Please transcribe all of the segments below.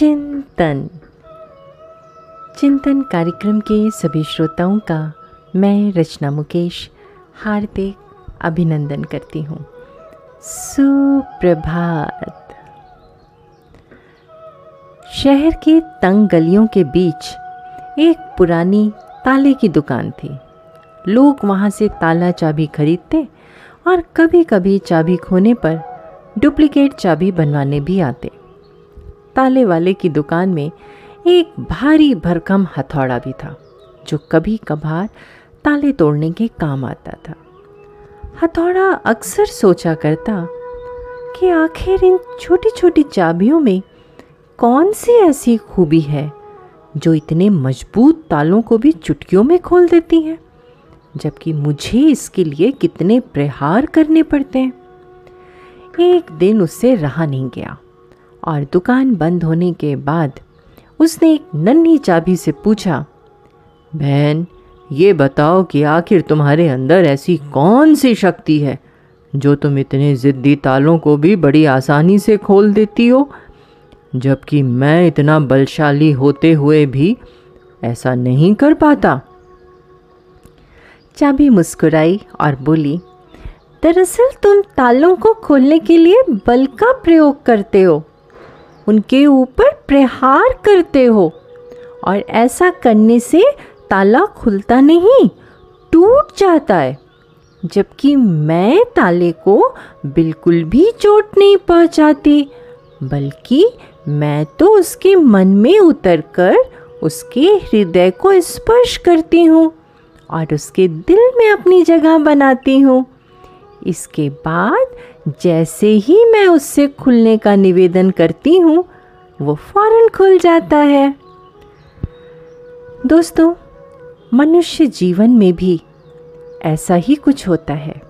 चिंतन। चिंतन कार्यक्रम के सभी श्रोताओं का मैं रचना मुकेश हार्दिक अभिनंदन करती हूँ। सुप्रभात। शहर के तंग गलियों के बीच एक पुरानी ताले की दुकान थी। लोग वहाँ से ताला चाबी खरीदते और कभी कभी चाबी खोने पर डुप्लीकेट चाबी बनवाने भी आते। ताले वाले की दुकान में एक भारी भरकम हथौड़ा भी था, जो कभी कभार ताले तोड़ने के काम आता था। हथौड़ा अक्सर सोचा करता कि आखिर इन छोटी छोटी चाबियों में कौन सी ऐसी खूबी है, जो इतने मज़बूत तालों को भी चुटकियों में खोल देती हैं, जबकि मुझे इसके लिए कितने प्रहार करने पड़ते हैं। एक दिन उससे रहा नहीं गया। और दुकान बंद होने के बाद उसने एक नन्ही चाबी से पूछा, बहन, ये बताओ कि आखिर तुम्हारे अंदर ऐसी कौन सी शक्ति है जो तुम इतने ज़िद्दी तालों को भी बड़ी आसानी से खोल देती हो? जबकि मैं इतना बलशाली होते हुए भी ऐसा नहीं कर पाता। चाबी मुस्कुराई और बोली, दरअसल तुम तालों को खोलने के लिए बल का प्रयोग करते हो। उनके ऊपर प्रहार करते हो। और ऐसा करने से ताला खुलता नहीं, टूट जाता है। जबकि मैं ताले को बिल्कुल भी चोट नहीं पहुंचाती, बल्कि मैं तो उसके मन में उतरकर उसके हृदय को स्पर्श करती हूँ और उसके दिल में अपनी जगह बनाती हूँ। इसके बाद जैसे ही मैं उससे खुलने का निवेदन करती हूँ, वो फ़ौरन खुल जाता है। दोस्तों, मनुष्य जीवन में भी ऐसा ही कुछ होता है।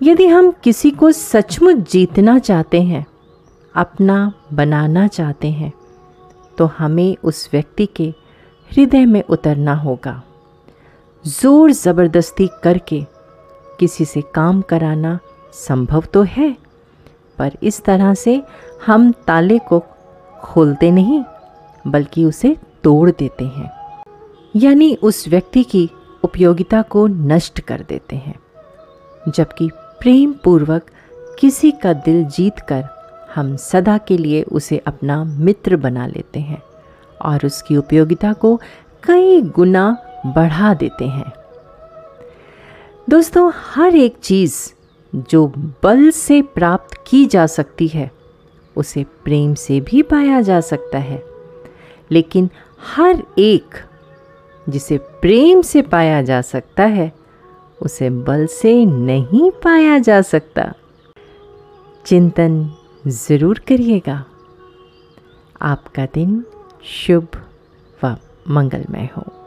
यदि हम किसी को सचमुच जीतना चाहते हैं, अपना बनाना चाहते हैं तो हमें उस व्यक्ति के हृदय में उतरना होगा। ज़ोर ज़बरदस्ती करके किसी से काम कराना संभव तो है, पर इस तरह से हम ताले को खोलते नहीं, बल्कि उसे तोड़ देते हैं। यानी उस व्यक्ति की उपयोगिता को नष्ट कर देते हैं, जबकि प्रेम पूर्वक किसी का दिल जीत कर हम सदा के लिए उसे अपना मित्र बना लेते हैं और उसकी उपयोगिता को कई गुना बढ़ा देते हैं। दोस्तों, हर एक चीज़ जो बल से प्राप्त की जा सकती है, उसे प्रेम से भी पाया जा सकता है। लेकिन हर एक जिसे प्रेम से पाया जा सकता है, उसे बल से नहीं पाया जा सकता। चिंतन ज़रूर करिएगा। आपका दिन शुभ व मंगलमय हो।